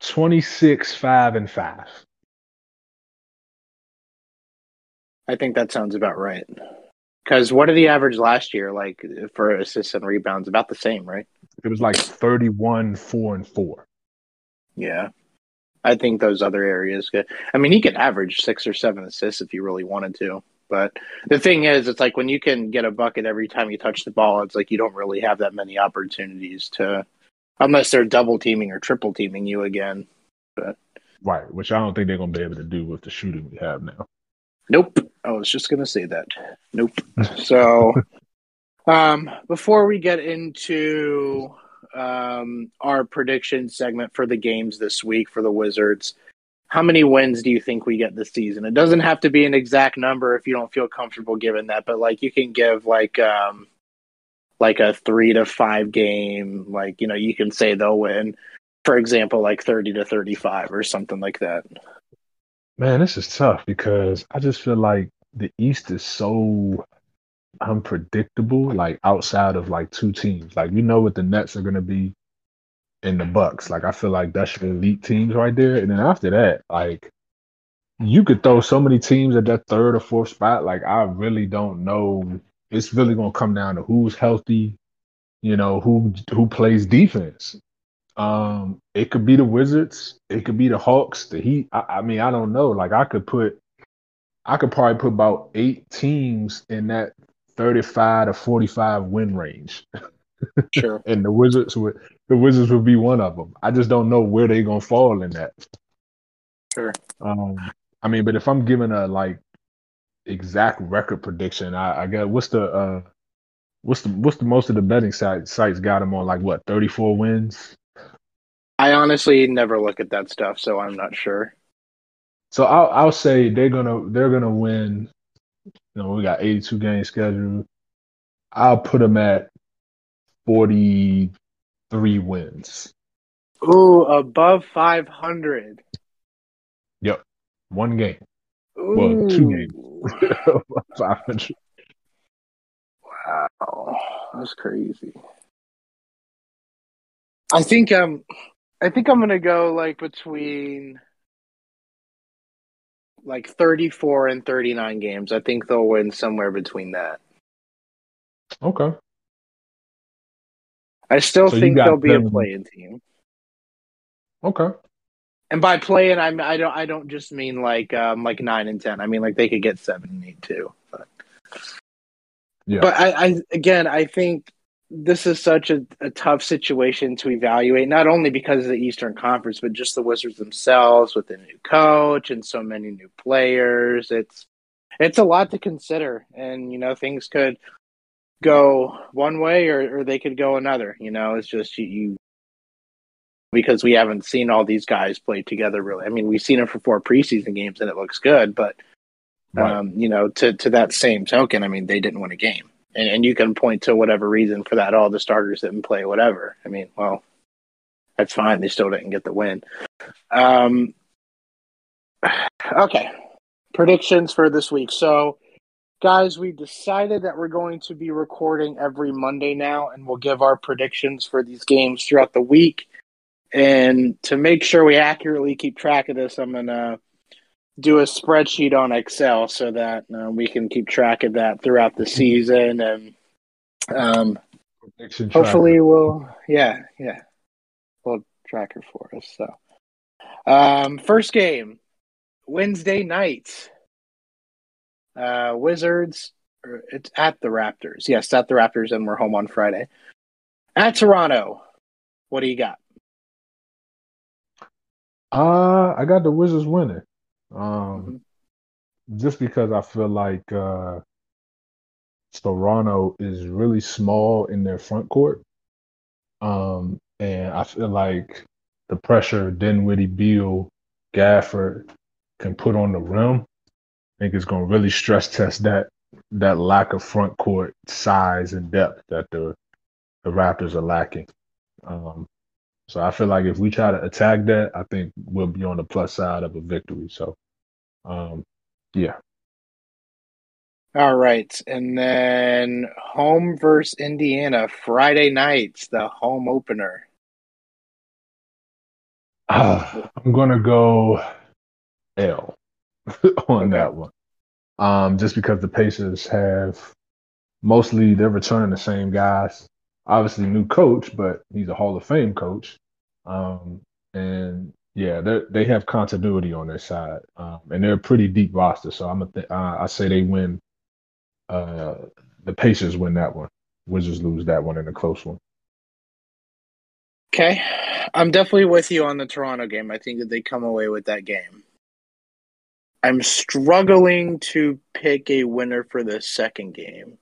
26, 5, and 5. I think that sounds about right. Because what are the average last year like for assists and rebounds? About the same, right? It was like 31, 4, and 4. Yeah. I think those other areas could. I mean, he could average six or seven assists if he really wanted to. But the thing is, it's like when you can get a bucket every time you touch the ball, it's like you don't really have that many opportunities to, unless they're double teaming or triple teaming you again. But right, which I don't think they're going to be able to do with the shooting we have now. Nope. I was just going to say that. Nope. so, um, before we get into um, our prediction segment for the games this week for the Wizards, how many wins do you think we get this season? It doesn't have to be an exact number if you don't feel comfortable giving that, but like you can give like um, like a three to five game, like you know, you can say they'll win, for example, like thirty to thirty-five or something like that. Man, this is tough because I just feel like the East is so unpredictable, like outside of like two teams. Like you know what the Nets are gonna be in the Bucks. Like I feel like that's your elite teams right there. And then after that, like you could throw so many teams at that third or fourth spot. Like I really don't know. It's really gonna come down to who's healthy, you know, who who plays defense. Um, it could be the Wizards, it could be the Hawks, the Heat. I, I mean, I don't know. Like I could put, I could probably put about eight teams in that thirty-five to forty-five win range. Sure. and the Wizards would, the Wizards would be one of them. I just don't know where they're gonna fall in that. Sure. Um, I mean, but if I'm giving a like exact record prediction, I, I guess what's the uh, what's the what's the most of the betting sites sites got them on like what 34 wins I honestly never look at that stuff, so I'm not sure. So I'll I'll say they're gonna they're gonna win. You know, we got 82 game schedule. I'll put them at 43 wins. Ooh, above 500. Yep, one game. Ooh. Well, two games. 500. Wow, that's crazy. I think um I think I'm gonna go like between like 34 and 39 games. I think they'll win somewhere between that. Okay. I still So think they'll be a them- play-in team. Okay. And by play-in, I'm I don't I don't just mean like um like nine and ten. I mean like they could get seven and eight too. But Yeah. but I, I again I think this is such a, a tough situation to evaluate, not only because of the Eastern Conference, but just the Wizards themselves with the new coach and so many new players. It's it's a lot to consider, and you know things could go one way or, or they could go another. You know, it's just you, you because we haven't seen all these guys play together really. I mean, we've seen them for four preseason games and it looks good, but Right. um, you know, to to that same token, I mean, they didn't win a game and, and you can point to whatever reason for that. All the starters didn't play, whatever. I mean, well, that's fine. They still didn't get the win. Um, okay, predictions for this week. So, guys, we decided that we're going to be recording every Monday now, and we'll give our predictions for these games throughout the week. And to make sure we accurately keep track of this, I'm gonna do a spreadsheet on Excel so that uh, we can keep track of that throughout the season, and um, Prediction tracker. hopefully we'll, yeah, yeah, we'll tracker for us. So, um, first game Wednesday night, uh, Wizards. It's at the Raptors. Yes, at the Raptors, and we're home on Friday. At Toronto, what do you got? Uh, I got the Wizards winning. Um, just because I feel like uh, Toronto is really small in their front court, Um, and I feel like the pressure Dinwiddie, Beal, Gafford can put on the rim, I think it's going to really stress test that that lack of front court size and depth that the the Raptors are lacking. Um, so I feel like if we try to attack that, I think we'll be on the plus side of a victory. So, um, yeah. All right, and then home versus Indiana Friday nights, the home opener. Uh, I'm gonna go L on Okay. that one. Um, just because the Pacers have mostly they're returning the same guys. Obviously, new coach, but he's a Hall of Fame coach. Um, and yeah, they they have continuity on their side, um, and they're a pretty deep roster. So I'm a th- uh, I say they win. Uh, the Pacers win that one. Wizards lose that one in a close one. Okay, I'm definitely with you on the Toronto game. I think that they come away with that game. I'm struggling to pick a winner for the second game.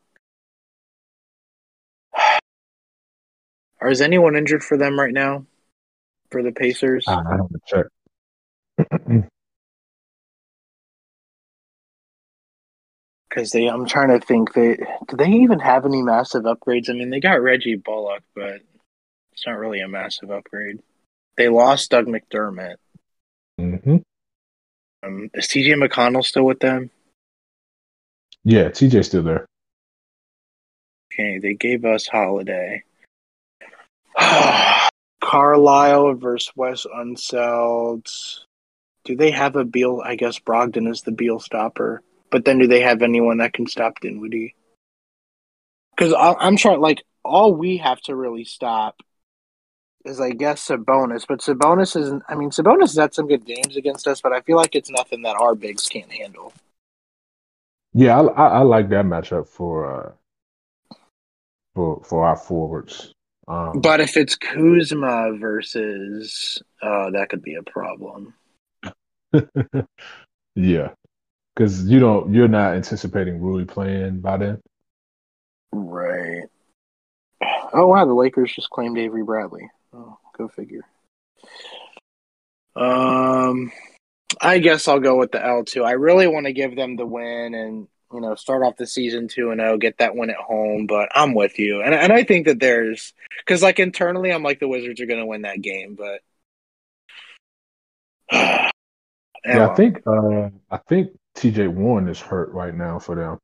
Or is anyone injured for them right now? For the Pacers? I don't check. Because they, I'm trying to think. They do they even have any massive upgrades? I mean, they got Reggie Bullock, but it's not really a massive upgrade. They lost Doug McDermott. hmm Um, is TJ McConnell still with them? Yeah, TJ's still there. Okay, they gave us Holiday. Carlisle versus Wes Unseld. Do they have a Beal? I guess Brogdon is the Beal stopper. But then do they have anyone that can stop Dinwiddie? Because I'm sure, like, all we have to really stop is, I guess, Sabonis. But Sabonis isn't. I mean, Sabonis has had some good games against us, but I feel like it's nothing that our bigs can't handle. Yeah, I, I, I like that matchup for uh for for our forwards. Um, But if it's Kuzma versus, uh, that could be a problem. yeah, because you don't you're not anticipating Rui playing by then. Right. Oh wow, the Lakers just claimed Avery Bradley. Oh, go figure. Um, I guess I'll go with the L two. I really want to give them the win and you know start off the season two and zero, get that win at home. But I'm with you, and and I think that there's because like internally, I'm like the Wizards are going to win that game, but Yeah, I think uh I think TJ Warren is hurt right now for them,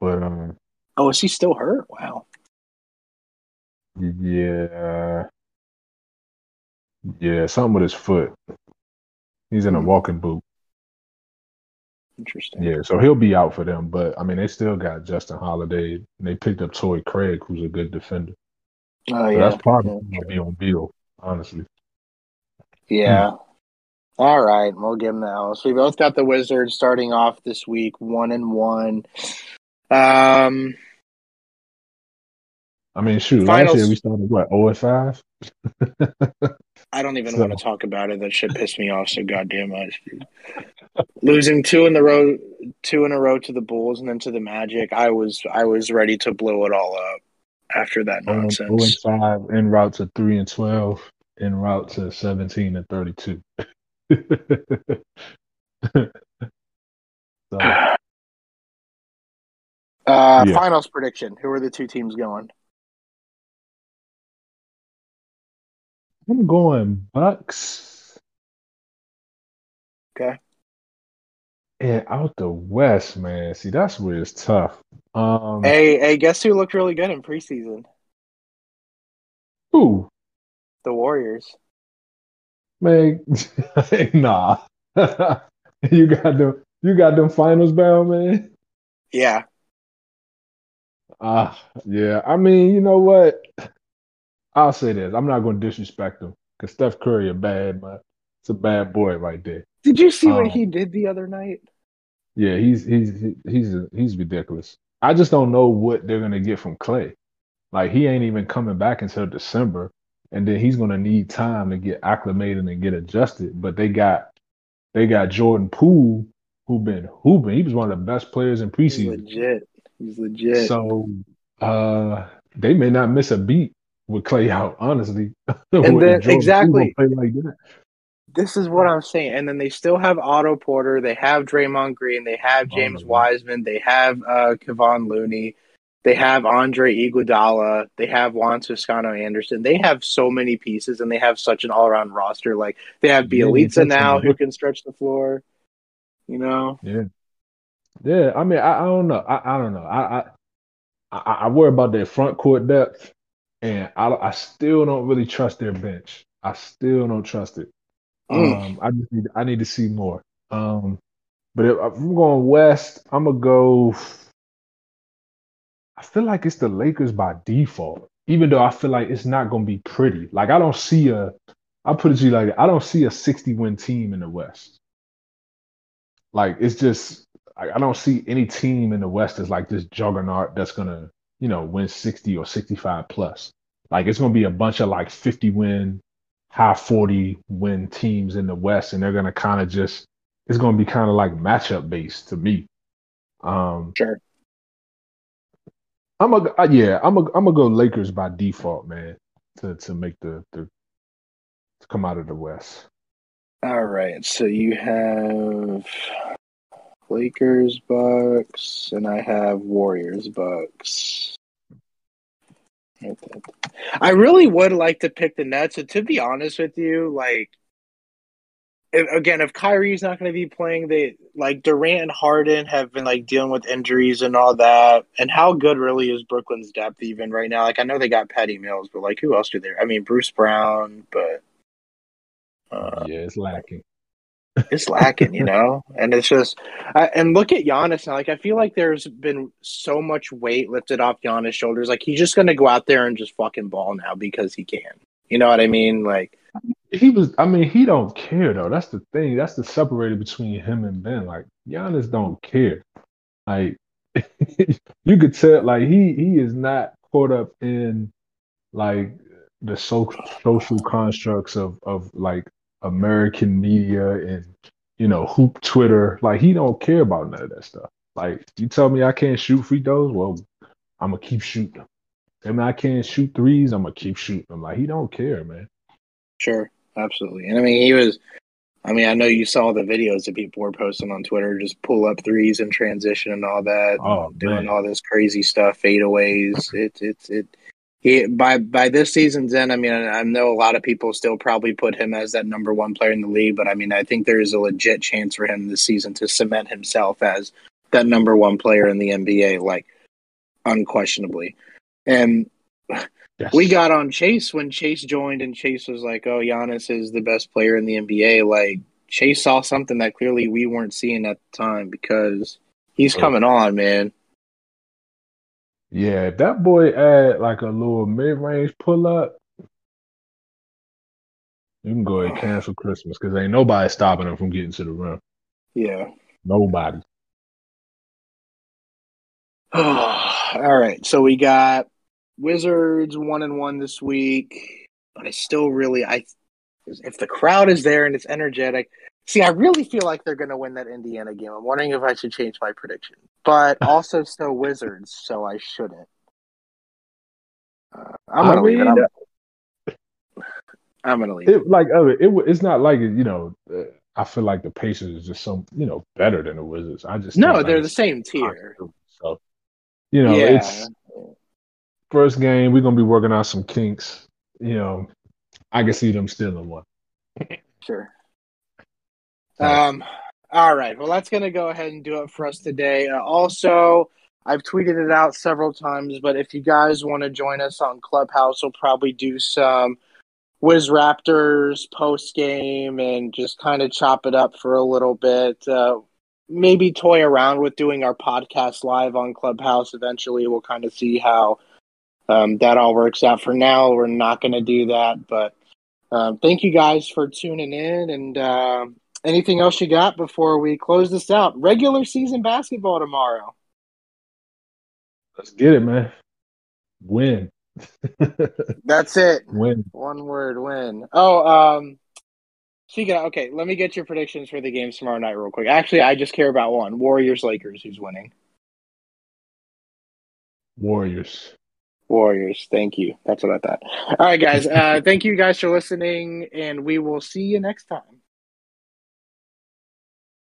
but um Oh, is he still hurt? Wow. yeah yeah something with his foot. He's in a Hmm. walking boot. Interesting. Yeah, so he'll be out for them. But I mean, they still got Justin Holiday. And they picked up Torrey Craig, who's a good defender. Oh So yeah. that's probably Yeah, gonna be on Beal, honestly. Yeah. All right, we'll give them the L. So we both got the Wizards starting off this week, one and one. Um, I mean, shoot, Finals- last year we started what, 0 5? I don't even So- want to talk about it. That shit pissed me off so goddamn much. Losing two in the row, two in a row to the Bulls and then to the Magic, I was I was ready to blow it all up after that 0 and nonsense. 5, en route to 3 and 12, en route to 17 and 32. so, Uh, Yeah. Finals prediction: Who are the two teams going? I'm going Bucks. Okay. And out the West, man. See, that's where it's tough. Um, Hey, hey, guess who looked really good in preseason? who? The Warriors. Man, nah. you got them. You got them finals bound, man. Yeah, Ah, yeah. I mean, you know what? I'll say this. I'm not going to disrespect him because Steph Curry a bad man. It's a bad boy right there. Did you see what Um, he did the other night? Yeah, he's he's he's he's ridiculous. I just don't know what they're gonna get from Klay. Like he ain't even coming back until December, and then he's gonna need time to get acclimated and get adjusted. But they got they got Jordan Poole who been hooping. He was one of the best players in He's preseason. legit. He's legit. So uh they may not miss a beat with Klay out, honestly. And then exactly like This is what I'm saying. And then they still have Otto Porter, they have Draymond Green, they have James oh, Wiseman, they have uh Kevon Looney, they have Andre Iguodala, they have Juan Toscano Anderson. They have so many pieces and they have such an all around roster. Like they have Bjelica now who can stretch the floor. You know? Yeah. Yeah. I mean, I, I don't know. I, I don't know. I I, I worry about their front court depth, and I, I still don't really trust their bench. I still don't trust it. Mm. Um, I just need I need to see more. Um, but if, I'm going west, I'm gonna go. I feel like it's the Lakers by default, even though I feel like it's not gonna be pretty. Like I don't see a. I put it to you like I don't see a 60 win team in the West. Like it's just I, I don't see any team in the West as like this juggernaut that's gonna, you know, win 60 or 65 plus. Like it's gonna be a bunch of like 50 win, high 40 win teams in the West, and they're gonna kind of just it's gonna be kind of like matchup based to me. Um sure. I'm a yeah, I'm a I'm gonna go Lakers by default, man, to to make the the to come out of the West. All right, so you have Lakers, Bucks, and I have Warriors, Bucks. I really would like to pick the Nets, and to be honest with you, like if, again, if Kyrie's not going to be playing, they like Durant and Harden have been like dealing with injuries and all that. And how good really is Brooklyn's depth even right now? Like I know they got Patty Mills, but like who else do they? I mean Bruce Brown, but uh, yeah, it's lacking it's lacking, you know. And it's just, I, and look at Giannis now. Like I feel like there's been so much weight lifted off Giannis' shoulders. Like he's just to go out there and just fucking ball now because he can. You know what I mean? Like he was. I mean, he don't care though. That's the thing. That's the separator between him and Ben. Like Giannis don't care. Like you could tell. Like he he is not caught up in like the so- social constructs of of like American media and you know hoop Twitter. Like he don't care about none of that stuff. Like you tell me I can't shoot free throws, well, I'm gonna keep shooting them. I mean I can't shoot threes, I'm gonna keep shooting them. Like he don't care, man. Sure, absolutely. And I mean he was. I mean, I know you saw the videos that people were posting on Twitter, just pull up threes and transition and all that, oh, doing all this crazy stuff, fadeaways. It, it, it, he by by this season's end, I mean, I know a lot of people still probably put him as that number one player in the league, but I mean, I think there is a legit chance for him this season to cement himself as that number one player in the NBA, like unquestionably. And yes. we got on Chase when Chase joined, and Chase was like, "Oh, Giannis is the best player in the NBA." Like Chase saw something that clearly we weren't seeing at the time because he's oh. coming on, man. Yeah, if that boy add like a little mid range pull up, you can go ahead and cancel Christmas because ain't nobody stopping him from getting to the rim. Yeah. Nobody. All right. So we got Wizards one and one this week. But I still really I if the crowd is there and it's energetic, See, I really feel like they're going to win that Indiana game. I'm wondering if I should change my prediction, but also still Wizards, so I shouldn't. Uh, I'm going to leave it. I'm, I'm going to leave it. it. Like, it, it, it's not like you know. Uh, I feel like the Pacers is just some you know better than the Wizards. I just no, they're like the same tier. So, you know, yeah. it's first game. We're gonna be working out some kinks. You know, I can see them stealing one. Sure. Um, all right. Well, that's going to go ahead and do it for us today. Uh, also, I've tweeted it out several times, but if you guys want to join us on Clubhouse, we'll probably do some Wiz Raptors post game and just kind of chop it up for a little bit. Uh, maybe toy around with doing our podcast live on Clubhouse eventually. We'll kind of see how um, that all works out. For now, we're not going to do that, but um, thank you guys for tuning in and. Uh, anything else you got before we close this out? Regular season basketball tomorrow. Let's get it, man. Win. That's it. Win. One word, win. Oh, um, speaking of, okay, let me get your predictions for the games tomorrow night real quick. Actually, I just care about one. Warriors Lakers, who's winning? Warriors. Warriors. Thank you. That's what I thought. All right, guys. Uh, thank you guys for listening, and we will see you next time.